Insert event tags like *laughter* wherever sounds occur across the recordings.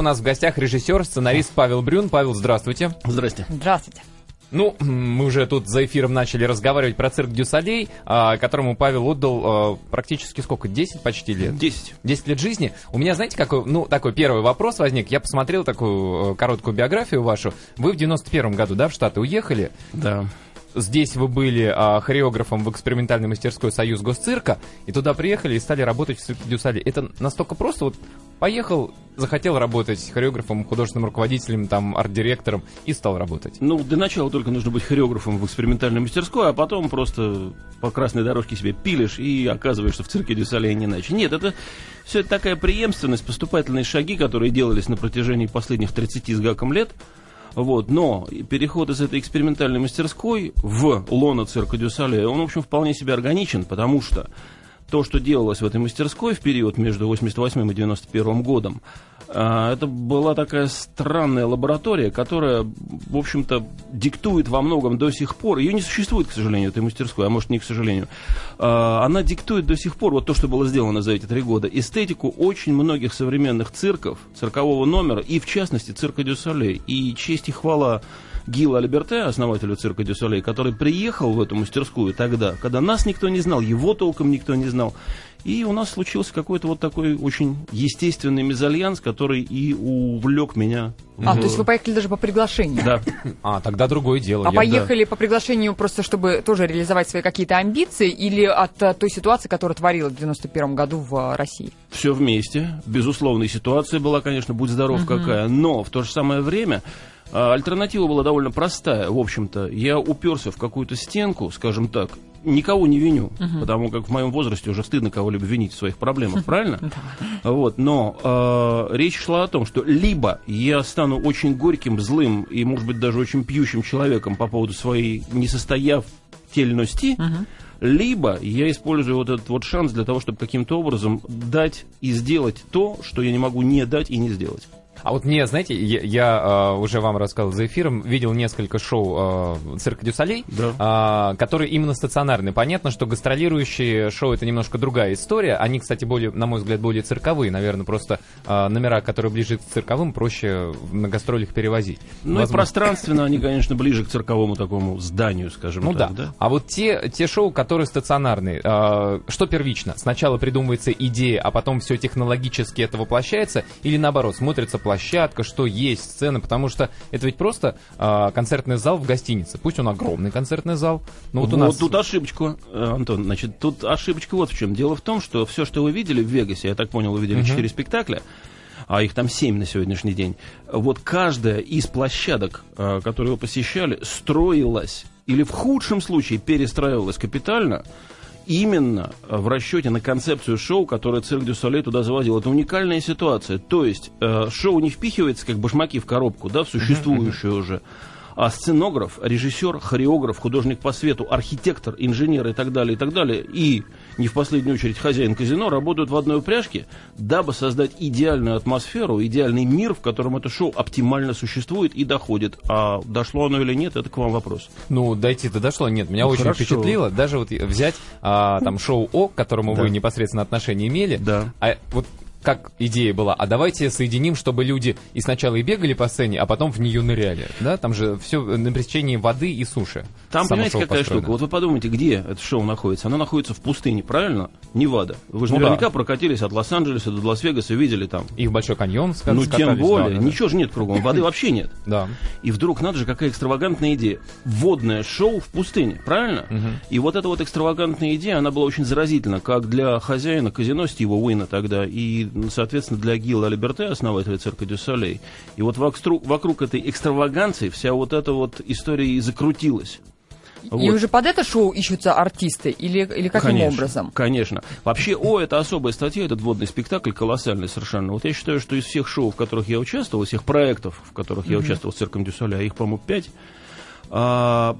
У нас в гостях режиссер, сценарист Павел Брюн. Павел, здравствуйте. Здрасте. Здравствуйте. Ну, мы уже тут за эфиром начали разговаривать про цирк du Soleil, а, которому Павел отдал а, практически сколько, 10 почти лет? 10. 10 лет жизни. У меня, знаете, какой, ну, такой первый вопрос возник. Я посмотрел такую э, короткую биографию вашу. Вы в 91 году, да, в Штаты уехали? Да. Здесь вы были а, хореографом в экспериментальной мастерской «Союз Госцирка», и туда приехали и стали работать в du Soleil. Это настолько просто, вот поехал, захотел работать хореографом, художественным руководителем, там, арт-директором и стал работать. Ну, для начала только нужно быть хореографом в экспериментальной мастерской, а потом просто по красной дорожке себе пилишь и оказываешься в цирке Дюсалей не иначе. Нет, это все это такая преемственность, поступательные шаги, которые делались на протяжении последних 30 с гаком лет – вот, но переход из этой экспериментальной мастерской в лоно цирка Дюсале, он, в общем, вполне себе органичен, потому что то, что делалось в этой мастерской в период между 88 и 91 годом, а, это была такая странная лаборатория, которая, в общем-то, диктует во многом до сих пор. Ее не существует, к сожалению, этой мастерской, а может не к сожалению. А, она диктует до сих пор, вот то, что было сделано за эти три года, эстетику очень многих современных цирков, циркового номера, и в частности цирка Дю Солей. И честь и хвала Ги Лалиберте, основателю цирка Дю Солей, который приехал в эту мастерскую тогда, когда нас никто не знал, его толком никто не знал. И у нас случился какой-то вот такой очень естественный мезальянс, который и увлек меня. А, в... то есть вы поехали даже по приглашению? Да. А, тогда другое дело. А Я... поехали да. по приглашению просто, чтобы тоже реализовать свои какие-то амбиции или от а, той ситуации, которая творилась в 91 году в а, России? Все вместе. Безусловно, и ситуация была, конечно, будь здоров угу. какая. Но в то же самое время альтернатива была довольно простая, в общем-то. Я уперся в какую-то стенку, скажем так, никого не виню, угу. потому как в моем возрасте уже стыдно кого-либо винить в своих проблемах, *laughs* правильно? Вот, но э, речь шла о том, что либо я стану очень горьким, злым и, может быть, даже очень пьющим человеком по поводу своей несостоявительности, угу. либо я использую вот этот вот шанс для того, чтобы каким-то образом дать и сделать то, что я не могу не дать и не сделать. А вот мне, знаете, я, я э, уже вам рассказал за эфиром, видел несколько шоу э, «Цирка Дюсалей», да. э, которые именно стационарные. Понятно, что гастролирующие шоу — это немножко другая история. Они, кстати, более, на мой взгляд, более цирковые. Наверное, просто э, номера, которые ближе к цирковым, проще на гастролях перевозить. Ну Возможно... и пространственно они, конечно, ближе к цирковому такому зданию, скажем ну, так. Ну да. да. А вот те, те шоу, которые стационарные, э, что первично? Сначала придумывается идея, а потом все технологически это воплощается? Или наоборот, смотрится площадка, что есть сцены, потому что это ведь просто э, концертный зал в гостинице. Пусть он огромный концертный зал. Но вот, вот у нас... тут ошибочка, э, Антон. Значит, тут ошибочка вот в чем. Дело в том, что все, что вы видели в Вегасе, я так понял, вы видели четыре uh-huh. спектакля, а их там семь на сегодняшний день. Вот каждая из площадок, э, которые вы посещали, строилась или в худшем случае перестраивалась капитально именно в расчете на концепцию шоу, которое цирк Дю Солей туда заводил. Это уникальная ситуация. То есть э, шоу не впихивается как башмаки в коробку, да, в существующую uh-huh. уже. А сценограф, режиссер, хореограф, художник по свету, архитектор, инженер и так далее, и так далее, и не в последнюю очередь хозяин казино работают в одной упряжке, дабы создать идеальную атмосферу, идеальный мир, в котором это шоу оптимально существует и доходит. А дошло оно или нет, это к вам вопрос. Ну, дойти-то дошло. Нет, меня ну, очень хорошо. впечатлило. Даже вот взять а, там шоу О, к которому да. вы непосредственно отношение имели. Да. А вот как идея была, а давайте соединим, чтобы люди и сначала и бегали по сцене, а потом в нее ныряли. Да? Там же все на пересечении воды и суши. Там, понимаете, какая построено. штука? Вот вы подумайте, где это шоу находится? Оно находится в пустыне, правильно? Невада. Вы же ну наверняка да. прокатились от Лос-Анджелеса до Лас-Вегаса, видели там. И в Большой каньон скак- Ну, тем более. Да, да. Ничего же нет кругом, воды *laughs* вообще нет. Да. И вдруг, надо же, какая экстравагантная идея. Водное шоу в пустыне, правильно? И вот эта вот экстравагантная идея, она была очень заразительна, как для хозяина казино Стива Уина тогда, и, соответственно, для Гилла Альберте, основателя цирка Дю Солей. И вот вокруг, вокруг этой экстраваганции вся вот эта вот история и закрутилась. Вот. И уже под это шоу ищутся артисты или, или каким конечно, образом? Конечно. Вообще, о, это особая статья, этот водный спектакль колоссальный совершенно. Вот я считаю, что из всех шоу, в которых я участвовал, из всех проектов, в которых mm-hmm. я участвовал с цирком Дюсоля, их, по-моему, пять, а,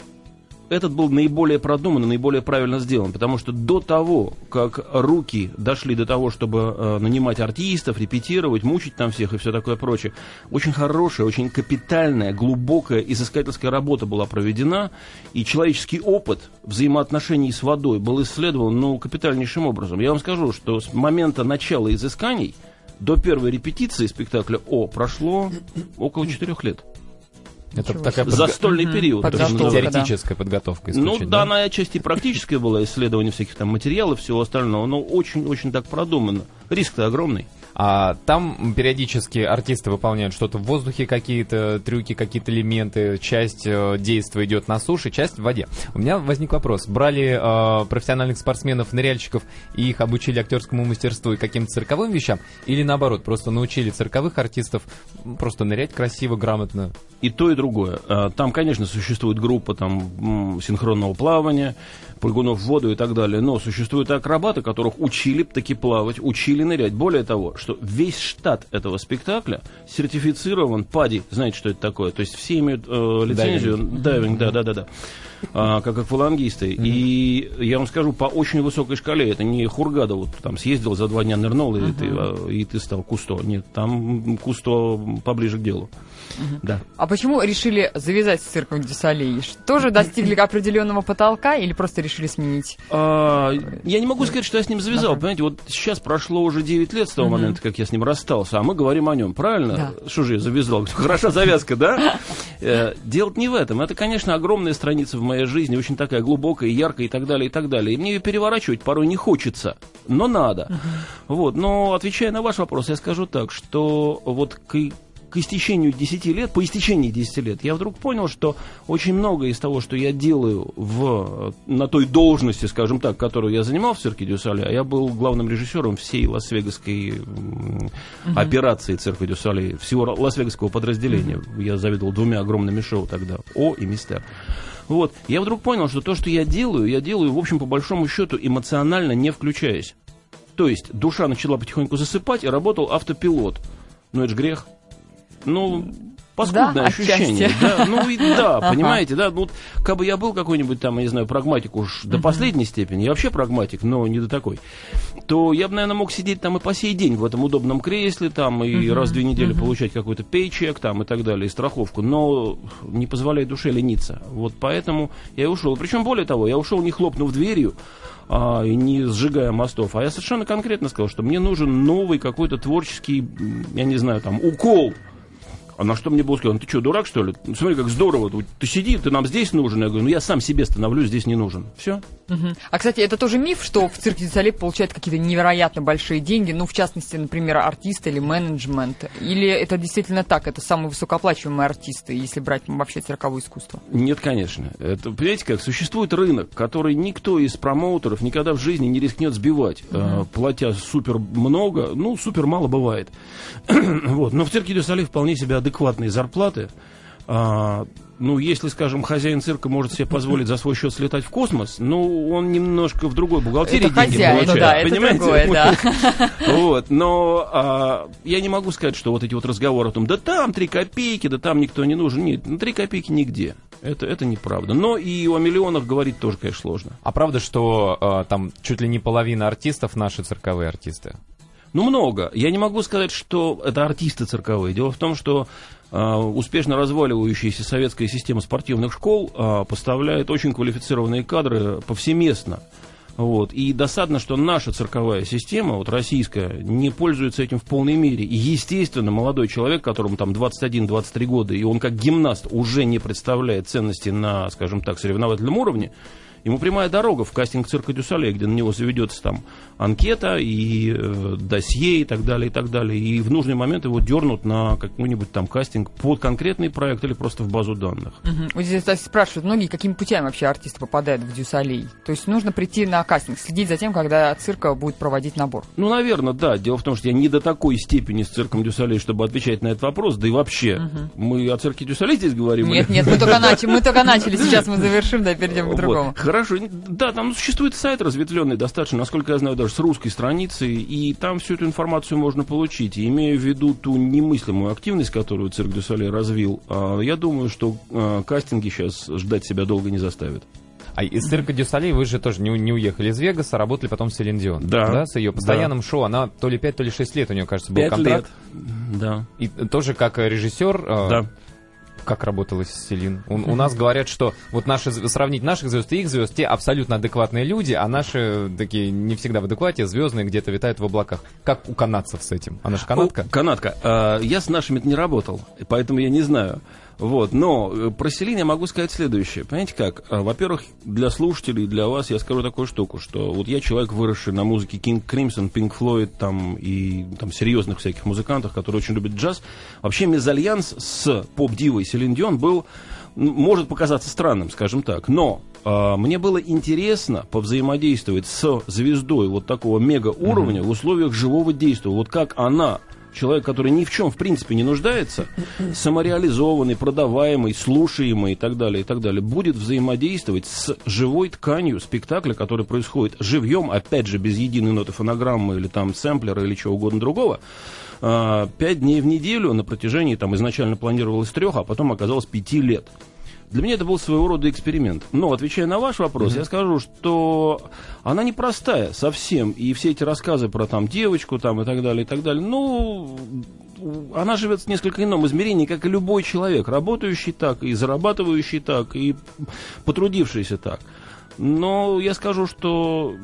этот был наиболее продуман и наиболее правильно сделан, потому что до того, как руки дошли до того, чтобы э, нанимать артистов, репетировать, мучить там всех и все такое прочее, очень хорошая, очень капитальная, глубокая изыскательская работа была проведена, и человеческий опыт взаимоотношений с водой был исследован, ну, капитальнейшим образом. Я вам скажу, что с момента начала изысканий до первой репетиции спектакля «О» прошло около четырех лет. Это Ничего такая себе. За стольный Мгм. период. Подготовка, называется. да. теоретическая подготовка Ну, да, она отчасти практическая была, исследование всяких там материалов, всего остального, но очень-очень так продумано. Риск-то огромный. А там периодически артисты выполняют что-то в воздухе, какие-то трюки, какие-то элементы. Часть э, действия идет на суше, часть в воде. У меня возник вопрос. Брали э, профессиональных спортсменов, ныряльщиков и их обучили актерскому мастерству и каким-то цирковым вещам? Или наоборот, просто научили цирковых артистов просто нырять красиво, грамотно? И то, и другое. А, Там, конечно, существует группа там, синхронного плавания, прыгунов в воду и так далее. Но существуют акробаты, которых учили таки плавать, учили нырять. Более того, что весь штат этого спектакля сертифицирован ПАДИ. Знаете, что это такое? То есть все имеют э, лицензию. Дайвинг, да, да, да, да. А, как аквалангисты. И я вам скажу, по очень высокой шкале. Это не Хургада вот там съездил, за два дня нырнул, и, ты, а, и ты стал кусто. Нет, там кусто поближе к делу. Да. А почему решили завязать с цирком Дюсалей? Тоже достигли *laughs* определенного потолка или просто решили сменить? А, я не могу сказать, что я с ним завязал. Понимаете, вот сейчас прошло уже 9 лет с того момента, как я с ним расстался, а мы говорим о нем, правильно? Что же я завязал? *laughs* Хороша завязка, да? *laughs* Э, Дело не в этом. Это, конечно, огромная страница в моей жизни, очень такая глубокая, яркая и так далее, и так далее. И мне ее переворачивать порой не хочется, но надо. Вот, но отвечая на ваш вопрос, я скажу так, что вот к к истечению 10 лет, по истечении 10 лет, я вдруг понял, что очень многое из того, что я делаю в, на той должности, скажем так, которую я занимал в цирке Дюсале, а я был главным режиссером всей Лас-Вегасской м, операции цирка Дюсале, всего Лас-Вегасского подразделения. Я заведовал двумя огромными шоу тогда, О и Мистер. Вот, я вдруг понял, что то, что я делаю, я делаю, в общем, по большому счету, эмоционально не включаясь. То есть душа начала потихоньку засыпать, и работал автопилот. Ну, это же грех. Ну, паскудное Да, ощущение. отчасти. Да, ну и да, *laughs* понимаете, да. Ну, вот, как бы я был какой-нибудь там, я не знаю, прагматик уж до последней степени, я вообще прагматик, но не до такой, то я бы, наверное, мог сидеть там и по сей день в этом удобном кресле, там, и раз в две недели получать какой-то пейчек, там, и так далее, и страховку, но не позволяет душе лениться. Вот поэтому я и ушел. Причем, более того, я ушел не хлопнув дверью, а, и не сжигая мостов. А я совершенно конкретно сказал, что мне нужен новый какой-то творческий, я не знаю, там, укол. А на что мне было сказано, ты что, дурак, что ли? Ну, Смотри, как здорово, ты сиди, ты нам здесь нужен. Я говорю, ну я сам себе становлюсь здесь не нужен. Все. Мгм. А, кстати, это тоже миф, что в цирке Дюсалей получают какие-то невероятно большие деньги, ну, в частности, например, артисты или менеджмент. Или это действительно так, это самые высокооплачиваемые артисты, если брать вообще цирковое искусство? Нет, конечно. Это, понимаете как, существует рынок, который никто из промоутеров никогда в жизни не рискнет сбивать, э, платя супер много, ну, супер мало бывает. *clears throat* вот. Но в цирке Дю Соли вполне себе адекватные зарплаты. А, ну, если, скажем, хозяин цирка может себе позволить за свой счет слетать в космос, ну, он немножко в другой бухгалтерии Это деньги хозяин, получает. да, это понимаете? другое, да. *laughs* Вот, но а, я не могу сказать, что вот эти вот разговоры о том, да там три копейки, да там никто не нужен. Нет, ну, три копейки нигде. Это, это неправда. Но и о миллионах говорить тоже, конечно, сложно. А правда, что э, там чуть ли не половина артистов наши цирковые артисты? Ну, много. Я не могу сказать, что это артисты цирковые. Дело в том, что а, успешно разваливающаяся советская система спортивных школ а, поставляет очень квалифицированные кадры повсеместно. Вот. И досадно, что наша цирковая система, вот российская, не пользуется этим в полной мере. И, естественно, молодой человек, которому там 21-23 года, и он как гимнаст уже не представляет ценности на, скажем так, соревновательном уровне, ему прямая дорога в кастинг цирка Дюсале, где на него заведется там анкета и э, досье и так далее, и так далее. И в нужный момент его дернут на какой-нибудь там кастинг под конкретный проект или просто в базу данных. Мгм. Вот здесь кстати, спрашивают многие, какими путями вообще артисты попадают в Дю Солей. То есть нужно прийти на кастинг, следить за тем, когда цирка будет проводить набор. Ну, наверное, да. Дело в том, что я не до такой степени с цирком Дю Солей, чтобы отвечать на этот вопрос. Да и вообще, мы о цирке Дю Солей здесь говорим? Нет, или- нет, мы только начали, мы только начали, сейчас мы завершим, да, перейдем к другому. Хорошо. Да, там существует сайт разветвленный достаточно, насколько я знаю, даже с русской страницей, и там всю эту информацию можно получить. И имея в виду ту немыслимую активность, которую цирк Дю Солей развил, а, я думаю, что а, кастинги сейчас ждать себя долго не заставят. А из цирка Дю Солей вы же тоже не, не уехали из Вегаса, работали потом с Селин Дион. Да. С ее постоянным шоу. Она то ли 5, то ли 6 лет у нее, кажется, был Пять контракт. лет. Да. И тоже как режиссер. э, Да. Как работала Селин. У, у нас говорят, что вот наши, сравнить наших звезд и их звезд, те абсолютно адекватные люди, а наши такие не всегда в адеквате, звездные где-то витают в облаках. Как у канадцев с этим? Она же канадка? О, канадка. А, я с нашими не работал, поэтому я не знаю. Вот, но э, про Селин я могу сказать следующее. Понимаете как? А, во-первых, для слушателей, для вас я скажу такую штуку, что вот я человек, выросший на музыке King Crimson, Pink Floyd там, и там серьезных всяких музыкантов, которые очень любят джаз. Вообще мезальянс с поп-дивой Селин Дион был, может показаться странным, скажем так, но э, мне было интересно повзаимодействовать с звездой вот такого мега уровня mm-hmm. в условиях живого действия. Вот как она человек, который ни в чем в принципе не нуждается, самореализованный, продаваемый, слушаемый и так далее, и так далее, будет взаимодействовать с живой тканью спектакля, который происходит живьем, опять же, без единой ноты фонограммы или там сэмплера или чего угодно другого, а, пять дней в неделю на протяжении, там изначально планировалось трех, а потом оказалось пяти лет. Для меня это был своего рода эксперимент. Но, отвечая на ваш вопрос, mm-hmm. я скажу, что она непростая совсем. И все эти рассказы про там девочку там и так далее, и так далее, ну, она живет в несколько ином измерении, как и любой человек, работающий так, и зарабатывающий так, и потрудившийся так. Но я скажу, что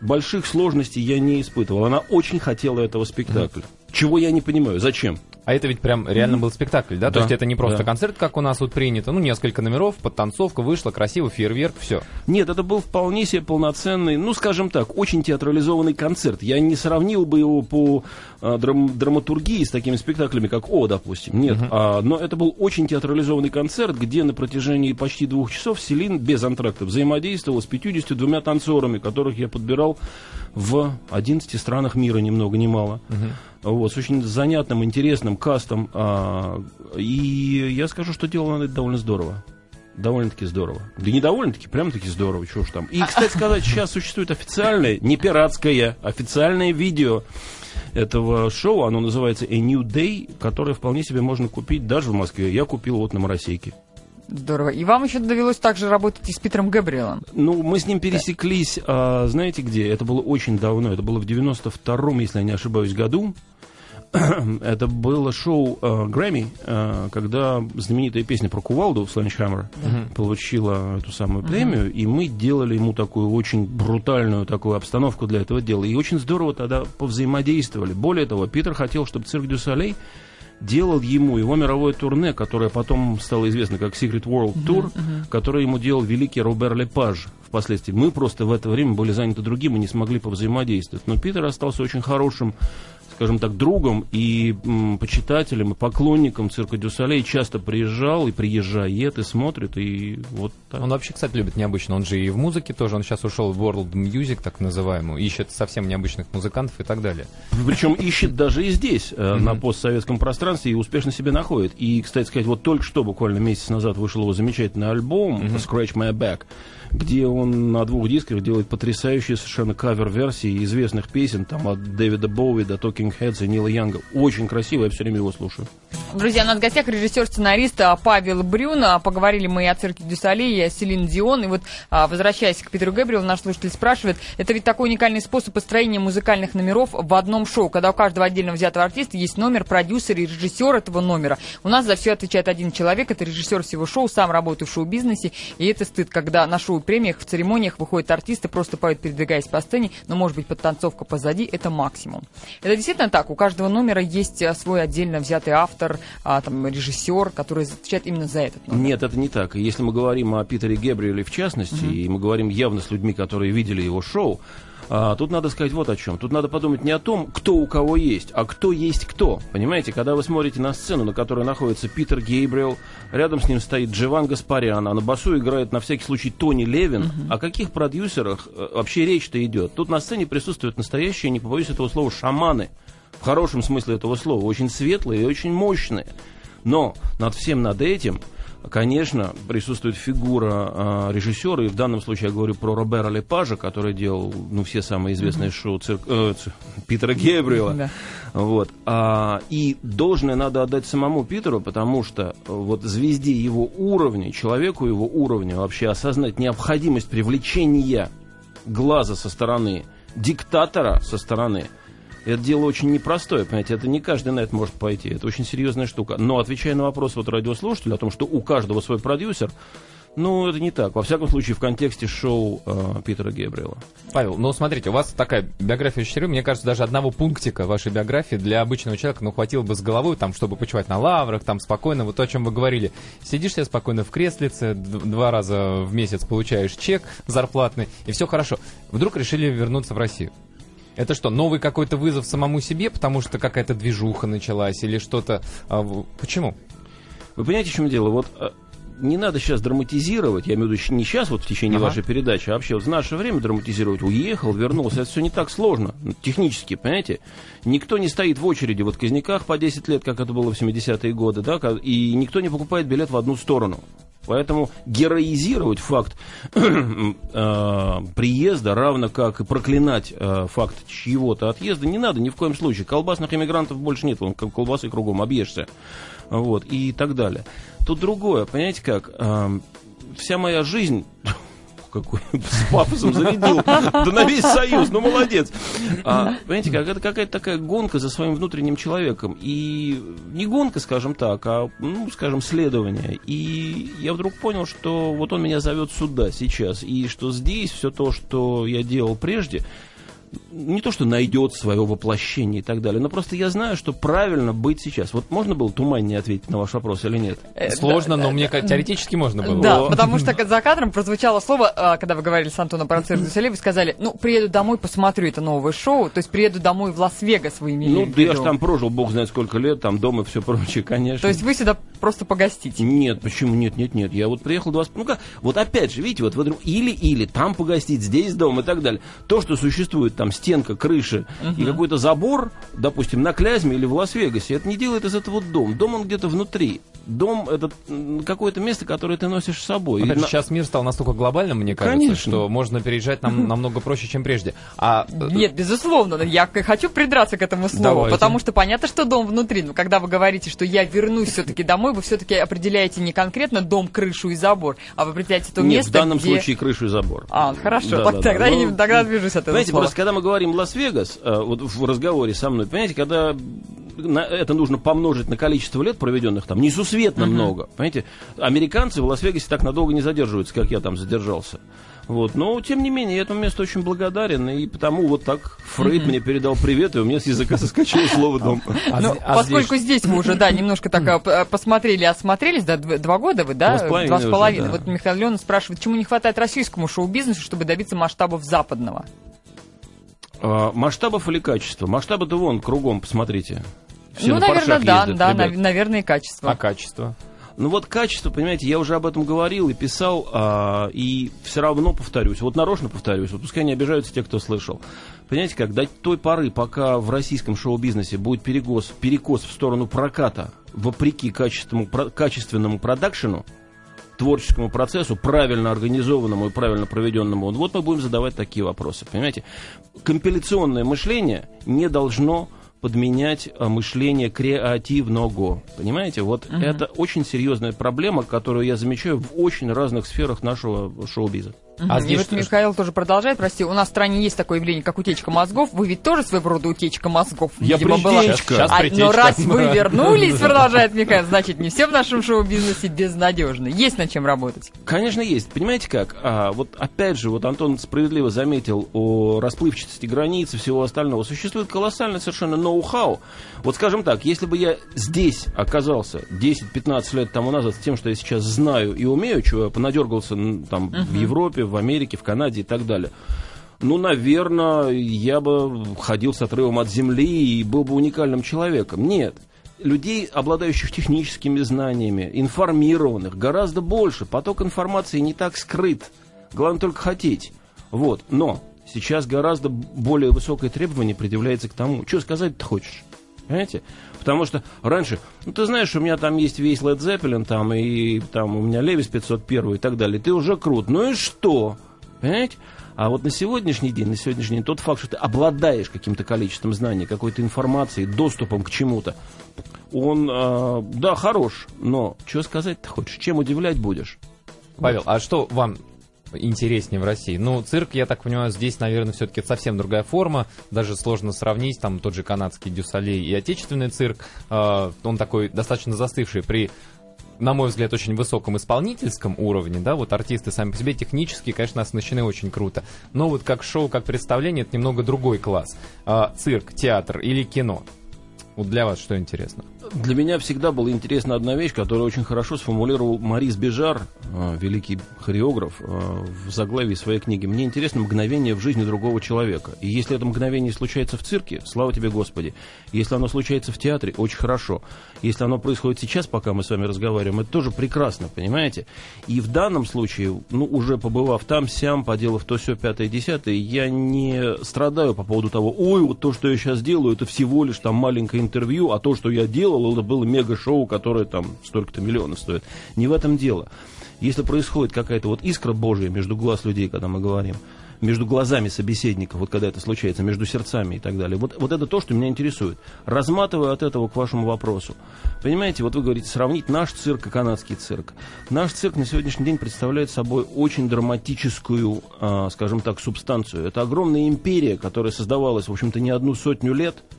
больших сложностей я не испытывал. Она очень хотела этого спектакля. Mm-hmm. Чего я не понимаю. Зачем? А это ведь прям реально был спектакль, да? да? То есть это не просто да. концерт, как у нас тут принято, ну, несколько номеров, подтанцовка, вышла, красиво, фейерверк, все. Нет, это был вполне себе полноценный, ну, скажем так, очень театрализованный концерт. Я не сравнил бы его по а, драм драматургии с такими спектаклями, как О, допустим. Нет, uh-huh. а, но это был очень театрализованный концерт, где на протяжении почти двух часов Селин без антракта взаимодействовал с 52 танцорами, которых я подбирал в 11 странах мира, ни много ни мало. Uh-huh. Вот, с очень занятным, интересным кастом. А, и я скажу, что делал она это довольно здорово. Довольно-таки здорово. Да не довольно-таки, прям-таки здорово, чего ж там. И, кстати сказать, сейчас существует официальное, не пиратское, официальное видео этого шоу. Оно называется A New Day, которое вполне себе можно купить даже в Москве. Я купил вот на Моросейке. Здорово. И вам еще довелось также работать и с Питером Габриэлом? Ну, мы с ним пересеклись, а, знаете где? Это было очень давно. Это было в 92-м, если я не ошибаюсь, году. *clears throat* это было шоу э, Грэмми, э, когда знаменитая песня про Кувалду Sledgehammer uh-huh. получила эту самую премию, uh-huh. и мы делали ему такую очень брутальную такую обстановку для этого дела. И очень здорово тогда повзаимодействовали. Более того, Питер хотел, чтобы цирк Дю Солей делал ему его мировое турне, которое потом стало известно как Secret World Tour, uh-huh, uh-huh. которое ему делал великий Робер Лепаж впоследствии. Мы просто в это время были заняты другим и не смогли повзаимодействовать. Но Питер остался очень хорошим скажем так, другом и м, почитателем, и поклонником цирка Дюсалей часто приезжал и приезжает, и смотрит, и вот так. Он вообще, кстати, любит необычно. Он же и в музыке тоже, он сейчас ушел в World Music, так называемую, ищет совсем необычных музыкантов и так далее. Причем ищет даже и здесь, э, на постсоветском пространстве, и успешно себе находит. И, кстати сказать, вот только что, буквально месяц назад, вышел его замечательный альбом «Scratch My Back», где он на двух дисках делает потрясающие совершенно кавер-версии известных песен, там от Дэвида Боуи до Talking Heads и Нила Янга. Очень красиво, я все время его слушаю. Друзья, у нас в гостях режиссер-сценарист а, Павел Брюна. Поговорили мы и о цирке Дюсале, и о Селин Дион. И вот, а, возвращаясь к Питеру Гэбриэлу, наш слушатель спрашивает, это ведь такой уникальный способ построения музыкальных номеров в одном шоу, когда у каждого отдельно взятого артиста есть номер, продюсер и режиссер этого номера. У нас за все отвечает один человек, это режиссер всего шоу, сам работает в шоу-бизнесе, и это стыд, когда на шоу премиях, в церемониях выходят артисты, просто поют, передвигаясь по сцене, но, может быть, подтанцовка позади, это максимум. Это действительно так, у каждого номера есть а, свой отдельно взятый автор, а, там, режиссер, который отвечает именно за этот номер. Нет, это не так. Если мы говорим о Питере Гебриэле в частности, mm-hmm. и мы говорим явно с людьми, которые видели его шоу, а, тут надо сказать вот о чем. Тут надо подумать не о том, кто у кого есть, а кто есть кто. Понимаете, когда вы смотрите на сцену, на которой находится Питер Гейбриэл, рядом с ним стоит Дживан Гаспарян, а на басу играет на всякий случай Тони Левин. Uh-huh. О каких продюсерах э, вообще речь-то идет? Тут на сцене присутствуют настоящие, не побоюсь этого слова, шаманы. В хорошем смысле этого слова. Очень светлые и очень мощные. Но над всем над этим конечно, присутствует фигура э, режиссера, и в данном случае я говорю про Робера Лепажа, который делал ну, все самые известные mm-hmm. шоу цирк, э, Питера Гебриэла. Mm-hmm. Вот. А, и должное надо отдать самому Питеру, потому что вот звезде его уровня, человеку его уровня вообще осознать необходимость привлечения глаза со стороны диктатора со стороны Это дело очень непростое, понимаете, это не каждый на это может пойти, это очень серьезная штука. Но отвечая на вопрос вот радиослушателя о том, что у каждого свой продюсер, ну, это не так. Во всяком случае, в контексте шоу э, Питера Гебриэла. Павел, ну, смотрите, у вас такая биография очень серьезная. Мне кажется, даже одного пунктика вашей биографии для обычного человека, ну, хватило бы с головой, там, чтобы почивать на лаврах, там, спокойно, вот то, о чем вы говорили. Сидишь себе спокойно в креслице, два раза в месяц получаешь чек зарплатный, и все хорошо. Вдруг решили вернуться в Россию. Это что, новый какой-то вызов самому себе, потому что какая-то движуха началась или что-то... А, почему? Вы понимаете, в чем дело? Вот а, не надо сейчас драматизировать, я имею в виду не сейчас, вот в течение ага. вашей передачи, а вообще вот в наше время драматизировать. Уехал, вернулся, это все не так сложно, технически, понимаете? Никто не стоит в очереди в отказниках по 10 лет, как это было в 70-е годы, да, и никто не покупает билет в одну сторону. Поэтому героизировать факт *clears throat* э, приезда, равно как и проклинать э, факт чьего-то отъезда, не надо ни в коем случае. Колбасных иммигрантов больше нет, вон колбасы кругом объешься. Вот, и так далее. Тут другое, понимаете как? Э, вся моя жизнь какой с пафосом зарядил. Да на весь союз, ну молодец. А, понимаете, какая-то такая гонка за своим внутренним человеком. И не гонка, скажем так, а, ну, скажем, следование. И я вдруг понял, что вот он меня зовет сюда сейчас. И что здесь все то, что я делал прежде, не то, что найдет свое воплощение и так далее, но просто я знаю, что правильно быть сейчас. Вот можно было туманнее ответить на ваш вопрос или нет? Э, Сложно, но мне теоретически можно было. Да, потому что *laughs* за кадром прозвучало слово, а, когда вы говорили с Антоном про цирк вы сказали, ну, приеду домой, посмотрю это новое шоу, то есть приеду домой в Лас-Вегас, вы имели Ну, да я же там прожил, бог знает сколько лет, там дома и все прочее, конечно. То есть вы сюда просто погостите? Нет, почему нет, нет, нет. Я вот приехал 20... Ну-ка, вот опять же, видите, вот или-или, там погостить, здесь дом и так далее. То, что существует там стенка, крыши угу. и какой-то забор, допустим, на Клязьме или в Лас-Вегасе, это не делает из этого дом. Дом он где-то внутри. Дом это какое-то место, которое ты носишь с собой. Опять, и, сейчас мир стал настолько глобальным, мне кажется, Конечно. что можно переезжать нам намного проще, чем прежде. А... Э, нет, безусловно, я хочу придраться к этому слову, Давайте. потому что понятно, что дом внутри, но когда вы говорите, что я вернусь все-таки домой, вы все-таки определяете не конкретно дом, крышу и забор, а вы определяете то нет, место, в данном где... случае крышу и забор. А, хорошо, да, да, тогда, да. Я, ну, тогда движусь от этого Знаете, слова. просто когда мы говорим Лас-Вегас, э, вот в разговоре со мной, понимаете, когда это нужно помножить на количество лет, проведенных там, несусветно uh-huh. много. Понимаете, американцы в Лас-Вегасе так надолго не задерживаются, как я там задержался. Вот. Но, тем не менее, я этому месту очень благодарен, и потому вот так Фрейд mm-hmm. мне передал привет, и у меня с языка соскочило слово «дом». А, ну, а поскольку здесь... вы уже, да, немножко так а, посмотрели, осмотрелись, да, два года вы, да? Два с половиной. Вот Михаил Леонов спрашивает, чему не хватает российскому шоу-бизнесу, чтобы добиться масштабов западного? А, масштабов или качества? Масштабы-то вон, кругом, посмотрите. Все ну, наверное, да, ездят, да, ребят. наверное, и качество. А качество? Ну вот качество, понимаете, я уже об этом говорил и писал, а, и все равно повторюсь, вот нарочно повторюсь, вот пускай не обижаются те, кто слышал. Понимаете, как до той поры, пока в российском шоу-бизнесе будет перекос, перекос в сторону проката, вопреки качественному, про, качественному продакшену, творческому процессу, правильно организованному и правильно проведенному, вот мы будем задавать такие вопросы. Понимаете, компиляционное мышление не должно подменять а, мышление креативного. Понимаете, вот угу. это очень серьезная проблема, которую я замечаю в очень разных сферах нашего шоу-бизнеса. А и вот Михаил тоже продолжает, прости, у нас в стране есть такое явление, как утечка мозгов. Вы ведь тоже своего рода утечка мозгов, Я видимо, была. Сейчас, сейчас а, но раз вы *laughs* вернулись, продолжает Михаил, значит, не все в нашем шоу-бизнесе безнадежно. Есть над чем работать. Конечно, есть. Понимаете как? А, вот опять же, вот Антон справедливо заметил о расплывчатости границ и всего остального. Существует колоссальный совершенно ноу-хау. Вот скажем так, если бы я здесь оказался 10-15 лет тому назад с тем, что я сейчас знаю и умею, чего я понадергался там uh-huh. в Европе, в Америке, в Канаде и так далее. Ну, наверное, я бы ходил с отрывом от земли и был бы уникальным человеком. Нет. Людей, обладающих техническими знаниями, информированных, гораздо больше. Поток информации не так скрыт. Главное только хотеть. Вот. Но сейчас гораздо более высокое требование предъявляется к тому, что сказать ты хочешь. Понимаете? Потому что раньше, ну ты знаешь, у меня там есть весь Led Zeppelin, там, и там у меня Левис 501 и так далее. Ты уже крут. Ну и что? Понимаете? А вот на сегодняшний день, на сегодняшний день, тот факт, что ты обладаешь каким-то количеством знаний, какой-то информацией, доступом к чему-то, он, э, да, хорош, но что сказать ты хочешь? Чем удивлять будешь? Павел, а что вам интереснее в России? Ну, цирк, я так понимаю, здесь, наверное, все-таки совсем другая форма. Даже сложно сравнить, там, тот же канадский Дюсалей и отечественный цирк. Э, он такой достаточно застывший при на мой взгляд, очень высоком исполнительском уровне, да, вот артисты сами по себе технически, конечно, оснащены очень круто, но вот как шоу, как представление, это немного другой класс. А, цирк, театр или кино? Вот для вас что интересно? Для меня всегда была интересна одна вещь, которую очень хорошо сформулировал Марис Бежар, э, великий хореограф, э, в заглавии своей книги. Мне интересно мгновение в жизни другого человека. И если это мгновение случается в цирке, слава тебе, Господи. Если оно случается в театре, очень хорошо. Если оно происходит сейчас, пока мы с вами разговариваем, это тоже прекрасно, понимаете? И в данном случае, ну, уже побывав там, сям, поделав то, все, пятое, десятое, я не страдаю по поводу того, ой, вот то, что я сейчас делаю, это всего лишь там маленькое интервью, а то, что я делал, делал, это было мега-шоу, которое там столько-то миллионов стоит. Не в этом дело. Если происходит какая-то вот искра Божья между глаз людей, когда мы говорим, между глазами собеседников, вот когда это случается, между сердцами и так далее. Вот, вот это то, что меня интересует. Разматываю от этого к вашему вопросу. Понимаете, вот вы говорите, сравнить наш цирк и канадский цирк. Наш цирк на сегодняшний день представляет собой очень драматическую, э, скажем так, субстанцию. Это огромная империя, которая создавалась, в общем-то, не одну сотню лет –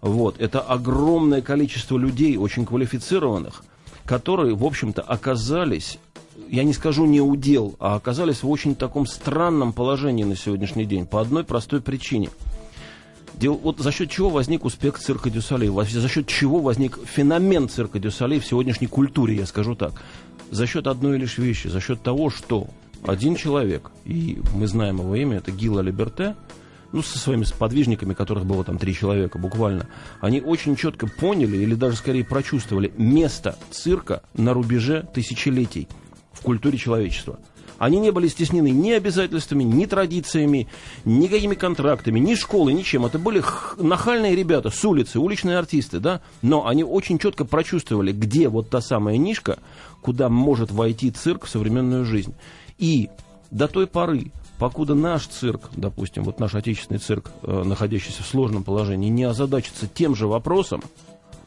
вот. Это огромное количество людей, очень квалифицированных, которые, в общем-то, оказались, я не скажу не у дел, а оказались в очень таком странном положении на сегодняшний день по одной простой причине. Дело, вот за счет чего возник успех цирка Дю Солей, за счет чего возник феномен цирка Дю Солей в сегодняшней культуре, я скажу так. За счет одной лишь вещи, за счет того, что один человек, и мы знаем его имя, это Ги Лалиберте, ну, со своими сподвижниками, которых было там три человека буквально, они очень четко поняли, или даже скорее прочувствовали, место цирка на рубеже тысячелетий в культуре человечества. Они не были стеснены ни обязательствами, ни традициями, никакими контрактами, ни школой, ничем. Это были нахальные ребята с улицы, уличные артисты, да? Но они очень четко прочувствовали, где вот та самая нишка, куда может войти цирк в современную жизнь. И до той поры, покуда наш цирк, допустим, вот наш отечественный цирк, э, находящийся в сложном положении, не озадачится тем же вопросом,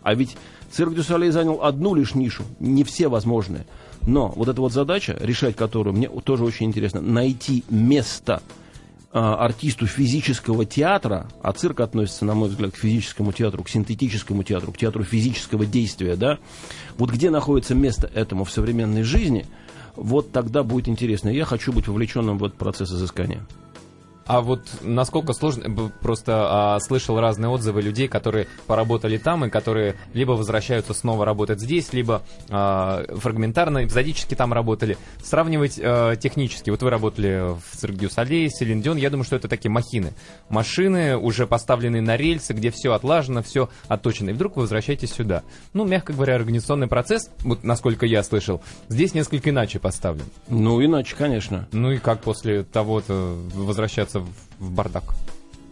а ведь цирк Дюсалей занял одну лишь нишу, не все возможные. Но вот эта вот задача, решать которую мне тоже очень интересно, найти место э, артисту физического театра, а цирк относится, на мой взгляд, к физическому театру, к синтетическому театру, к театру физического действия, да, вот где находится место этому в современной жизни – вот тогда будет интересно. Я хочу быть вовлеченным в этот процесс изыскания. А вот насколько сложно, просто а, слышал разные отзывы людей, которые поработали там и которые либо возвращаются снова работать здесь, либо а, фрагментарно, эпизодически там работали. Сравнивать а, технически, вот вы работали в Дю Солей, Селин Дион, я думаю, что это такие махины. Машины, уже поставленные на рельсы, где все отлажено, все отточено. И вдруг вы возвращаетесь сюда. Ну, мягко говоря, организационный процесс, вот насколько я слышал, здесь несколько иначе поставлен. Ну, иначе, конечно. Ну и как после того-то возвращаться в бардак?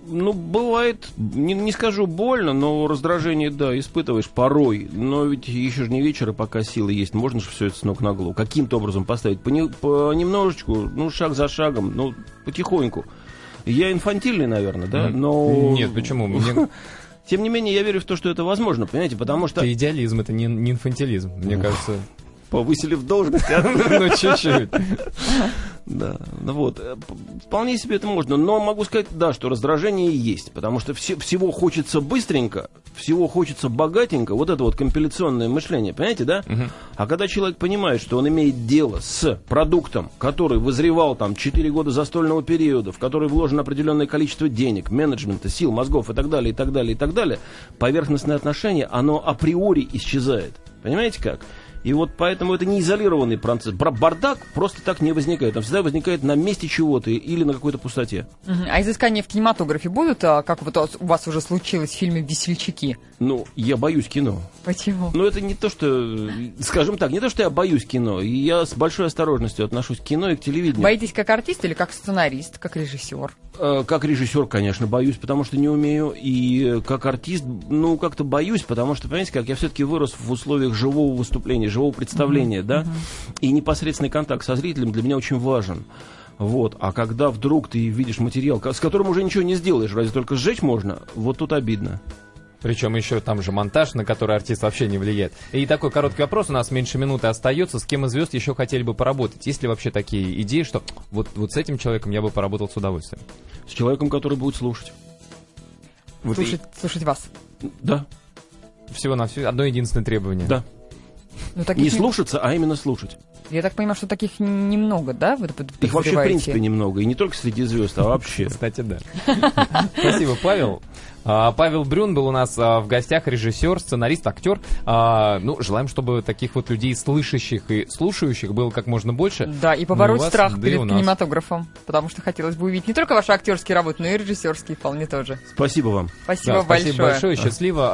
Ну, бывает, не, не скажу больно, но раздражение, да, испытываешь порой. Но ведь еще же не вечер, и пока силы есть, можно же все это с ног на голову каким-то образом поставить. По, не, по немножечку, ну, шаг за шагом, ну, потихоньку. Я инфантильный, наверное, да, но... Нет, почему? Мне... *laughs* Тем не менее, я верю в то, что это возможно, понимаете, потому что... Это идеализм, это не, не инфантилизм, мне кажется. Повысили в должности. *laughs* Ну, чуть-чуть. *laughs* Да, ну вот, э, вполне себе это можно, но могу сказать, да, что раздражение есть, потому что все, всего хочется быстренько, всего хочется богатенько, вот это вот компиляционное мышление, понимаете, да? Угу. А когда человек понимает, что он имеет дело с продуктом, который вызревал там 4 года застольного периода, в который вложено определенное количество денег, менеджмента, сил, мозгов и так далее, и так далее, и так далее, поверхностное отношение, оно априори исчезает. Понимаете как? И вот поэтому это не изолированный процесс. Бардак просто так не возникает. Он всегда возникает на месте чего-то или на какой-то пустоте. Uh-huh. А изыскания в кинематографе будут, а, как вот у вас уже случилось в фильме «Весельчаки»? Ну, я боюсь кино. Почему? Ну, это не то, что... Скажем так, не то, что я боюсь кино. Я с большой осторожностью отношусь к кино и к телевидению. Боитесь как артист или как сценарист, как режиссер? Э, как режиссер, конечно, боюсь, потому что не умею. И как артист, ну, как-то боюсь, потому что, понимаете, как я все-таки вырос в условиях живого выступления, живого представления, mm-hmm. да, mm-hmm. и непосредственный контакт со зрителем для меня очень важен. Вот. А когда вдруг ты видишь материал, с которым уже ничего не сделаешь, разве только сжечь можно, вот тут обидно. Причем еще там же монтаж, на который артист вообще не влияет. И такой короткий вопрос, у нас меньше минуты остается. С кем из звезд еще хотели бы поработать? Есть ли вообще такие идеи, что вот, вот с этим человеком я бы поработал с удовольствием? С человеком, который будет слушать. Вот слушать, и... слушать вас? Да. Всего на все одно единственное требование. Да. Ну, не слушаться, а именно слушать. Я так понимаю, что таких немного, да? Вы Их вообще, в принципе, немного. И не только среди звезд, а вообще. Кстати, да. *laughs* Спасибо, Павел. А, Павел Брюн был у нас а, в гостях, режиссер, сценарист, актер. А, ну, желаем, чтобы таких вот людей, слышащих и слушающих, было как можно больше. Да, и побороть вас, страх да перед кинематографом, потому что хотелось бы увидеть не только ваши актерские работы, но и режиссерские вполне тоже. Спасибо вам. Спасибо да, большое. Спасибо большое, счастливо.